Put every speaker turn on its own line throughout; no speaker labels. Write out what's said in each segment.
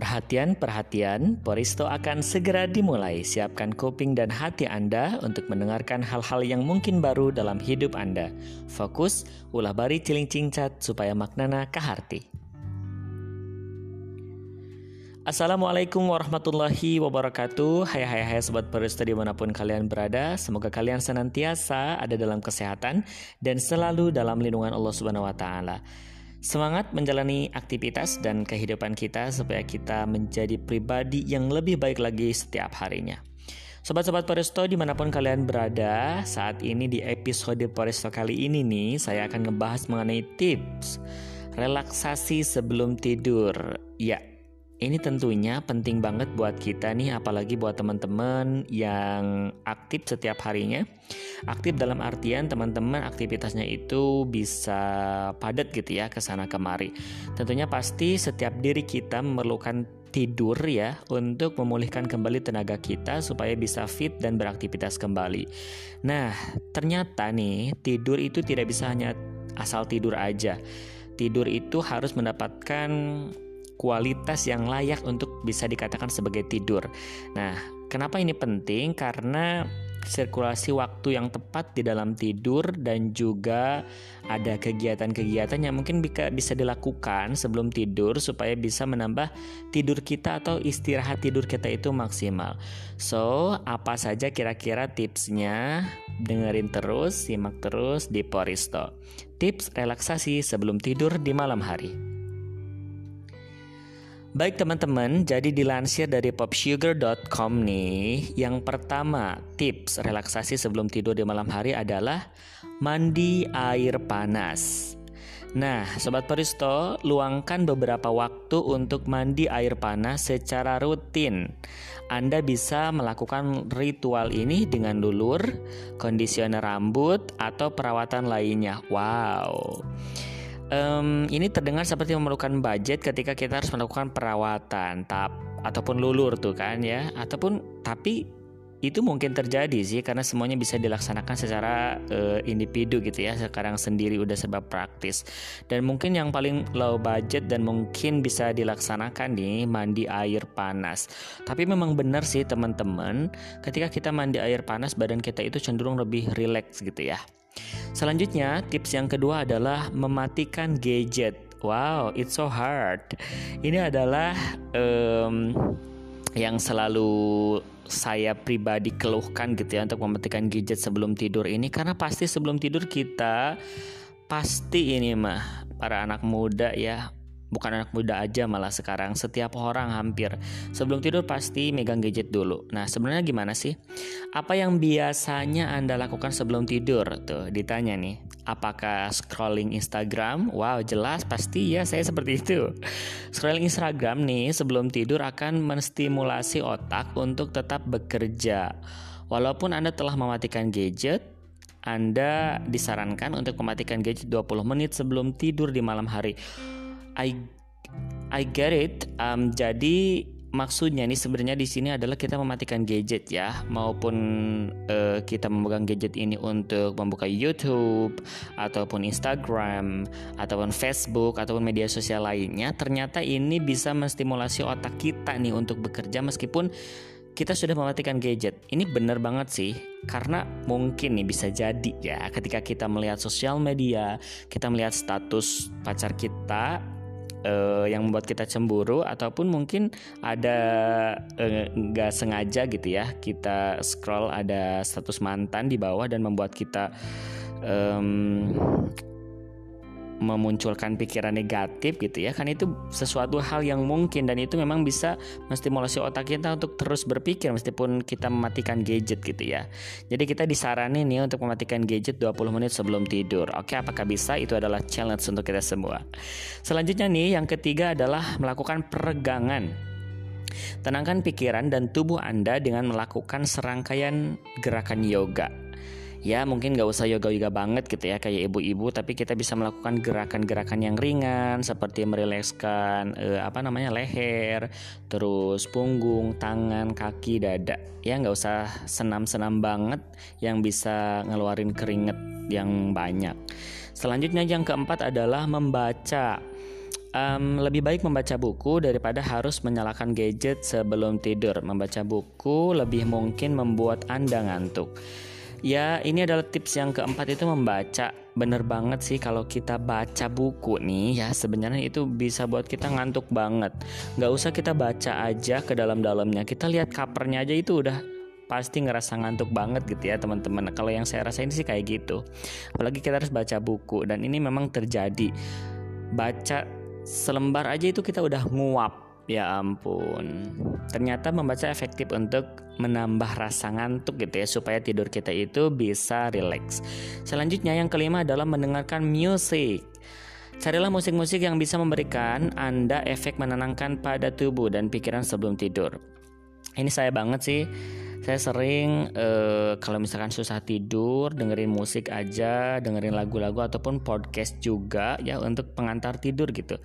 Perhatian, perhatian, Poristo akan segera dimulai. Siapkan kuping dan hati Anda untuk mendengarkan hal-hal yang mungkin baru dalam hidup Anda. Fokus, ulah bari ciling cingcat supaya maknana kaharti. Assalamualaikum warahmatullahi wabarakatuh Hai hai hai sobat Poristo di mana pun kalian berada Semoga kalian senantiasa ada dalam kesehatan Dan selalu dalam lindungan Allah subhanahu wa ta'ala Semangat menjalani aktivitas dan kehidupan kita supaya kita menjadi pribadi yang lebih baik lagi setiap harinya. Sobat-sobat Poresto di mana pun kalian berada, saat ini di episode Poresto kali ini nih, saya akan ngebahas mengenai tips relaksasi sebelum tidur. Ya, ini tentunya penting banget buat kita nih, apalagi buat teman-teman yang aktif setiap harinya. Aktif dalam artian teman-teman aktivitasnya itu bisa padat gitu ya ke sana kemari. Tentunya pasti setiap diri kita memerlukan tidur ya untuk memulihkan kembali tenaga kita supaya bisa fit dan beraktivitas kembali. Nah, ternyata nih tidur itu tidak bisa hanya asal tidur aja. Tidur itu harus mendapatkan kualitas yang layak untuk bisa dikatakan sebagai tidur. Nah, kenapa ini penting? Karena sirkulasi waktu yang tepat di dalam tidur dan juga ada kegiatan-kegiatan yang mungkin bisa dilakukan sebelum tidur supaya bisa menambah tidur kita atau istirahat tidur kita itu maksimal. So, apa saja kira-kira tipsnya? Dengerin terus, simak terus di Poristo. Tips relaksasi sebelum tidur di malam hari. Baik teman-teman, jadi dilansir dari popsugar.com nih, yang pertama tips relaksasi sebelum tidur di malam hari adalah mandi air panas. Nah, sobat Peristo, luangkan beberapa waktu untuk mandi air panas secara rutin. Anda bisa melakukan ritual ini dengan lulur, kondisioner rambut, atau perawatan lainnya. Wow um, ini terdengar seperti memerlukan budget ketika kita harus melakukan perawatan tap ataupun lulur tuh kan ya. Ataupun tapi itu mungkin terjadi sih karena semuanya bisa dilaksanakan secara uh, individu gitu ya sekarang sendiri udah serba praktis. Dan mungkin yang paling low budget dan mungkin bisa dilaksanakan nih mandi air panas. Tapi memang benar sih teman-teman ketika kita mandi air panas badan kita itu cenderung lebih rileks gitu ya Selanjutnya, tips yang kedua adalah mematikan gadget. Wow, it's so hard. Ini adalah um, yang selalu saya pribadi keluhkan gitu ya untuk mematikan gadget sebelum tidur ini karena pasti sebelum tidur kita pasti ini mah para anak muda ya bukan anak muda aja malah sekarang setiap orang hampir sebelum tidur pasti megang gadget dulu. Nah, sebenarnya gimana sih? Apa yang biasanya Anda lakukan sebelum tidur? Tuh, ditanya nih. Apakah scrolling Instagram? Wow, jelas pasti ya saya seperti itu. Scrolling Instagram nih sebelum tidur akan menstimulasi otak untuk tetap bekerja. Walaupun Anda telah mematikan gadget, anda disarankan untuk mematikan gadget 20 menit sebelum tidur di malam hari. I I get it. Um, jadi maksudnya nih sebenarnya di sini adalah kita mematikan gadget ya, maupun uh, kita memegang gadget ini untuk membuka YouTube ataupun Instagram ataupun Facebook ataupun media sosial lainnya. Ternyata ini bisa menstimulasi otak kita nih untuk bekerja meskipun kita sudah mematikan gadget. Ini benar banget sih, karena mungkin nih bisa jadi ya, ketika kita melihat sosial media, kita melihat status pacar kita uh, yang membuat kita cemburu ataupun mungkin ada eh, nggak uh, sengaja gitu ya kita scroll ada status mantan di bawah dan membuat kita um, memunculkan pikiran negatif gitu ya kan itu sesuatu hal yang mungkin dan itu memang bisa menstimulasi otak kita untuk terus berpikir meskipun kita mematikan gadget gitu ya. Jadi kita disaranin nih untuk mematikan gadget 20 menit sebelum tidur. Oke apakah bisa? Itu adalah challenge untuk kita semua. Selanjutnya nih yang ketiga adalah melakukan peregangan. Tenangkan pikiran dan tubuh Anda dengan melakukan serangkaian gerakan yoga ya mungkin gak usah yoga-yoga banget gitu ya kayak ibu-ibu tapi kita bisa melakukan gerakan-gerakan yang ringan seperti merilekskan eh, apa namanya leher terus punggung tangan kaki dada ya nggak usah senam-senam banget yang bisa ngeluarin keringet yang banyak selanjutnya yang keempat adalah membaca um, lebih baik membaca buku daripada harus menyalakan gadget sebelum tidur. Membaca buku lebih mungkin membuat Anda ngantuk. Ya, ini adalah tips yang keempat itu membaca. Bener banget sih kalau kita baca buku nih ya sebenarnya itu bisa buat kita ngantuk banget. Gak usah kita baca aja ke dalam-dalamnya. Kita lihat covernya aja itu udah pasti ngerasa ngantuk banget gitu ya teman-teman. Kalau yang saya rasain sih kayak gitu. Apalagi kita harus baca buku dan ini memang terjadi. Baca selembar aja itu kita udah nguap Ya ampun. Ternyata membaca efektif untuk menambah rasa ngantuk gitu ya supaya tidur kita itu bisa rileks. Selanjutnya yang kelima adalah mendengarkan musik. Carilah musik-musik yang bisa memberikan Anda efek menenangkan pada tubuh dan pikiran sebelum tidur. Ini saya banget sih. Saya sering uh, kalau misalkan susah tidur dengerin musik aja, dengerin lagu-lagu ataupun podcast juga ya untuk pengantar tidur gitu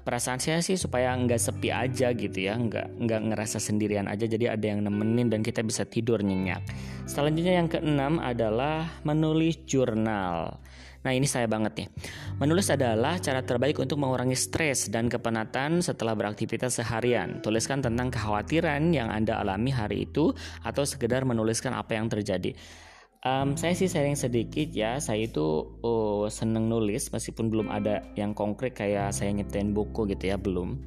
perasaan saya sih supaya nggak sepi aja gitu ya nggak nggak ngerasa sendirian aja. Jadi ada yang nemenin dan kita bisa tidur nyenyak. Selanjutnya yang keenam adalah menulis jurnal. Nah ini saya banget nih. Menulis adalah cara terbaik untuk mengurangi stres dan kepenatan setelah beraktivitas seharian. Tuliskan tentang kekhawatiran yang Anda alami hari itu Atau sekedar menuliskan apa yang terjadi Um, saya sih sharing sedikit ya. Saya itu oh, seneng nulis meskipun belum ada yang konkret kayak saya nyiptain buku gitu ya belum.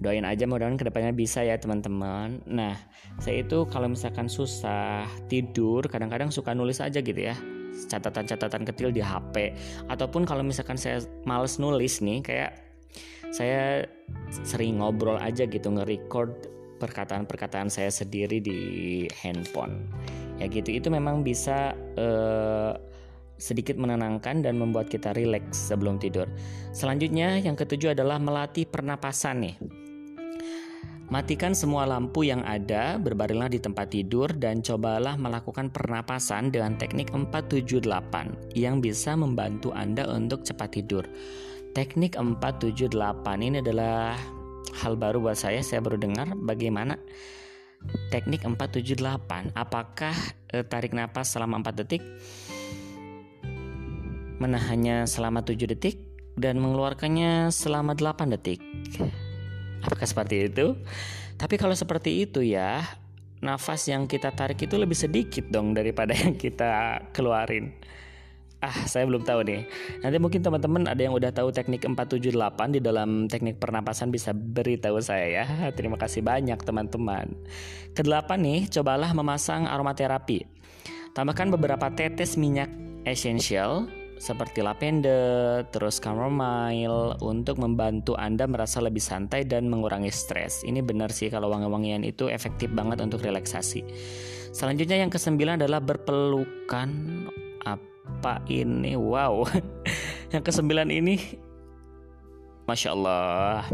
Doain aja mudah-mudahan ke depannya bisa ya teman-teman. Nah saya itu kalau misalkan susah tidur kadang-kadang suka nulis aja gitu ya catatan-catatan kecil di HP ataupun kalau misalkan saya males nulis nih kayak saya sering ngobrol aja gitu nge-record perkataan-perkataan saya sendiri di handphone ya gitu itu memang bisa uh, sedikit menenangkan dan membuat kita rileks sebelum tidur. Selanjutnya yang ketujuh adalah melatih pernapasan nih. Matikan semua lampu yang ada, berbaringlah di tempat tidur dan cobalah melakukan pernapasan dengan teknik 478 yang bisa membantu Anda untuk cepat tidur. Teknik 478 ini adalah hal baru buat saya, saya baru dengar bagaimana teknik 478 apakah e, tarik nafas selama 4 detik? Menahannya selama 7 detik dan mengeluarkannya selama 8 detik. Apakah seperti itu? Tapi kalau seperti itu ya nafas yang kita tarik itu lebih sedikit dong daripada yang kita keluarin Ah, saya belum tahu nih. Nanti mungkin teman-teman ada yang udah tahu teknik 478 di dalam teknik pernapasan bisa beritahu saya ya. Terima kasih banyak teman-teman. Kedelapan nih, cobalah memasang aromaterapi. Tambahkan beberapa tetes minyak esensial seperti lavender, terus chamomile untuk membantu Anda merasa lebih santai dan mengurangi stres. Ini benar sih kalau wangi-wangian itu efektif banget untuk relaksasi. Selanjutnya yang kesembilan adalah berpelukan apa ini wow. Yang kesembilan ini masya Allah.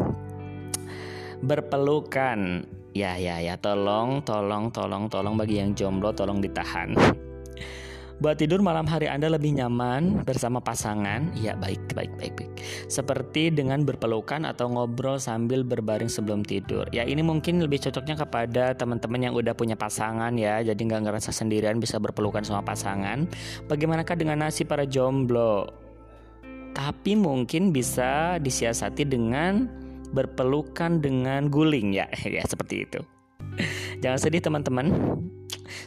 Berpelukan. Ya ya ya. Tolong tolong tolong tolong bagi yang jomblo tolong ditahan Buat tidur malam hari Anda lebih nyaman bersama pasangan? Ya baik, baik, baik, baik. Seperti dengan berpelukan atau ngobrol sambil berbaring sebelum tidur. Ya ini mungkin lebih cocoknya kepada teman-teman yang udah punya pasangan ya. Jadi nggak ngerasa sendirian bisa berpelukan sama pasangan. Bagaimanakah dengan nasi para jomblo? Tapi mungkin bisa disiasati dengan berpelukan dengan guling ya. Ya seperti itu. Jangan sedih teman-teman.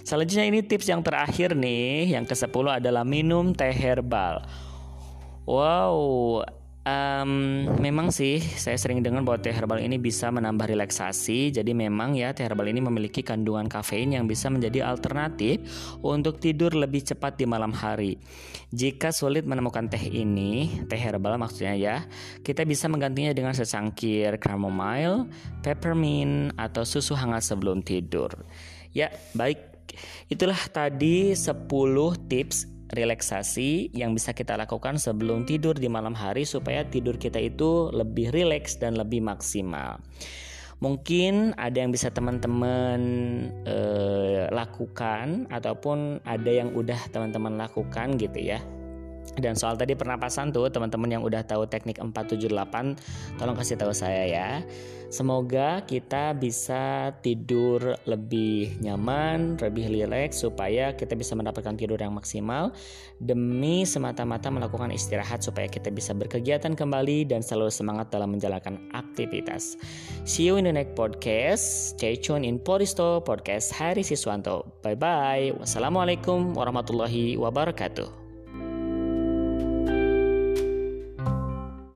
Selanjutnya ini tips yang terakhir nih, yang ke-10 adalah minum teh herbal. Wow, um, memang sih saya sering dengar bahwa teh herbal ini bisa menambah relaksasi. Jadi memang ya teh herbal ini memiliki kandungan kafein yang bisa menjadi alternatif untuk tidur lebih cepat di malam hari. Jika sulit menemukan teh ini, teh herbal maksudnya ya, kita bisa menggantinya dengan secangkir chamomile, peppermint atau susu hangat sebelum tidur. Ya, baik Itulah tadi 10 tips relaksasi yang bisa kita lakukan sebelum tidur di malam hari supaya tidur kita itu lebih rileks dan lebih maksimal. Mungkin ada yang bisa teman-teman eh, lakukan ataupun ada yang udah teman-teman lakukan gitu ya. Dan soal tadi pernapasan tuh teman-teman yang udah tahu teknik 478 tolong kasih tahu saya ya. Semoga kita bisa tidur lebih nyaman, lebih rileks supaya kita bisa mendapatkan tidur yang maksimal demi semata-mata melakukan istirahat supaya kita bisa berkegiatan kembali dan selalu semangat dalam menjalankan aktivitas. See you in the next podcast. Stay tuned in Poristo Podcast Hari Siswanto. Bye bye. Wassalamualaikum warahmatullahi wabarakatuh.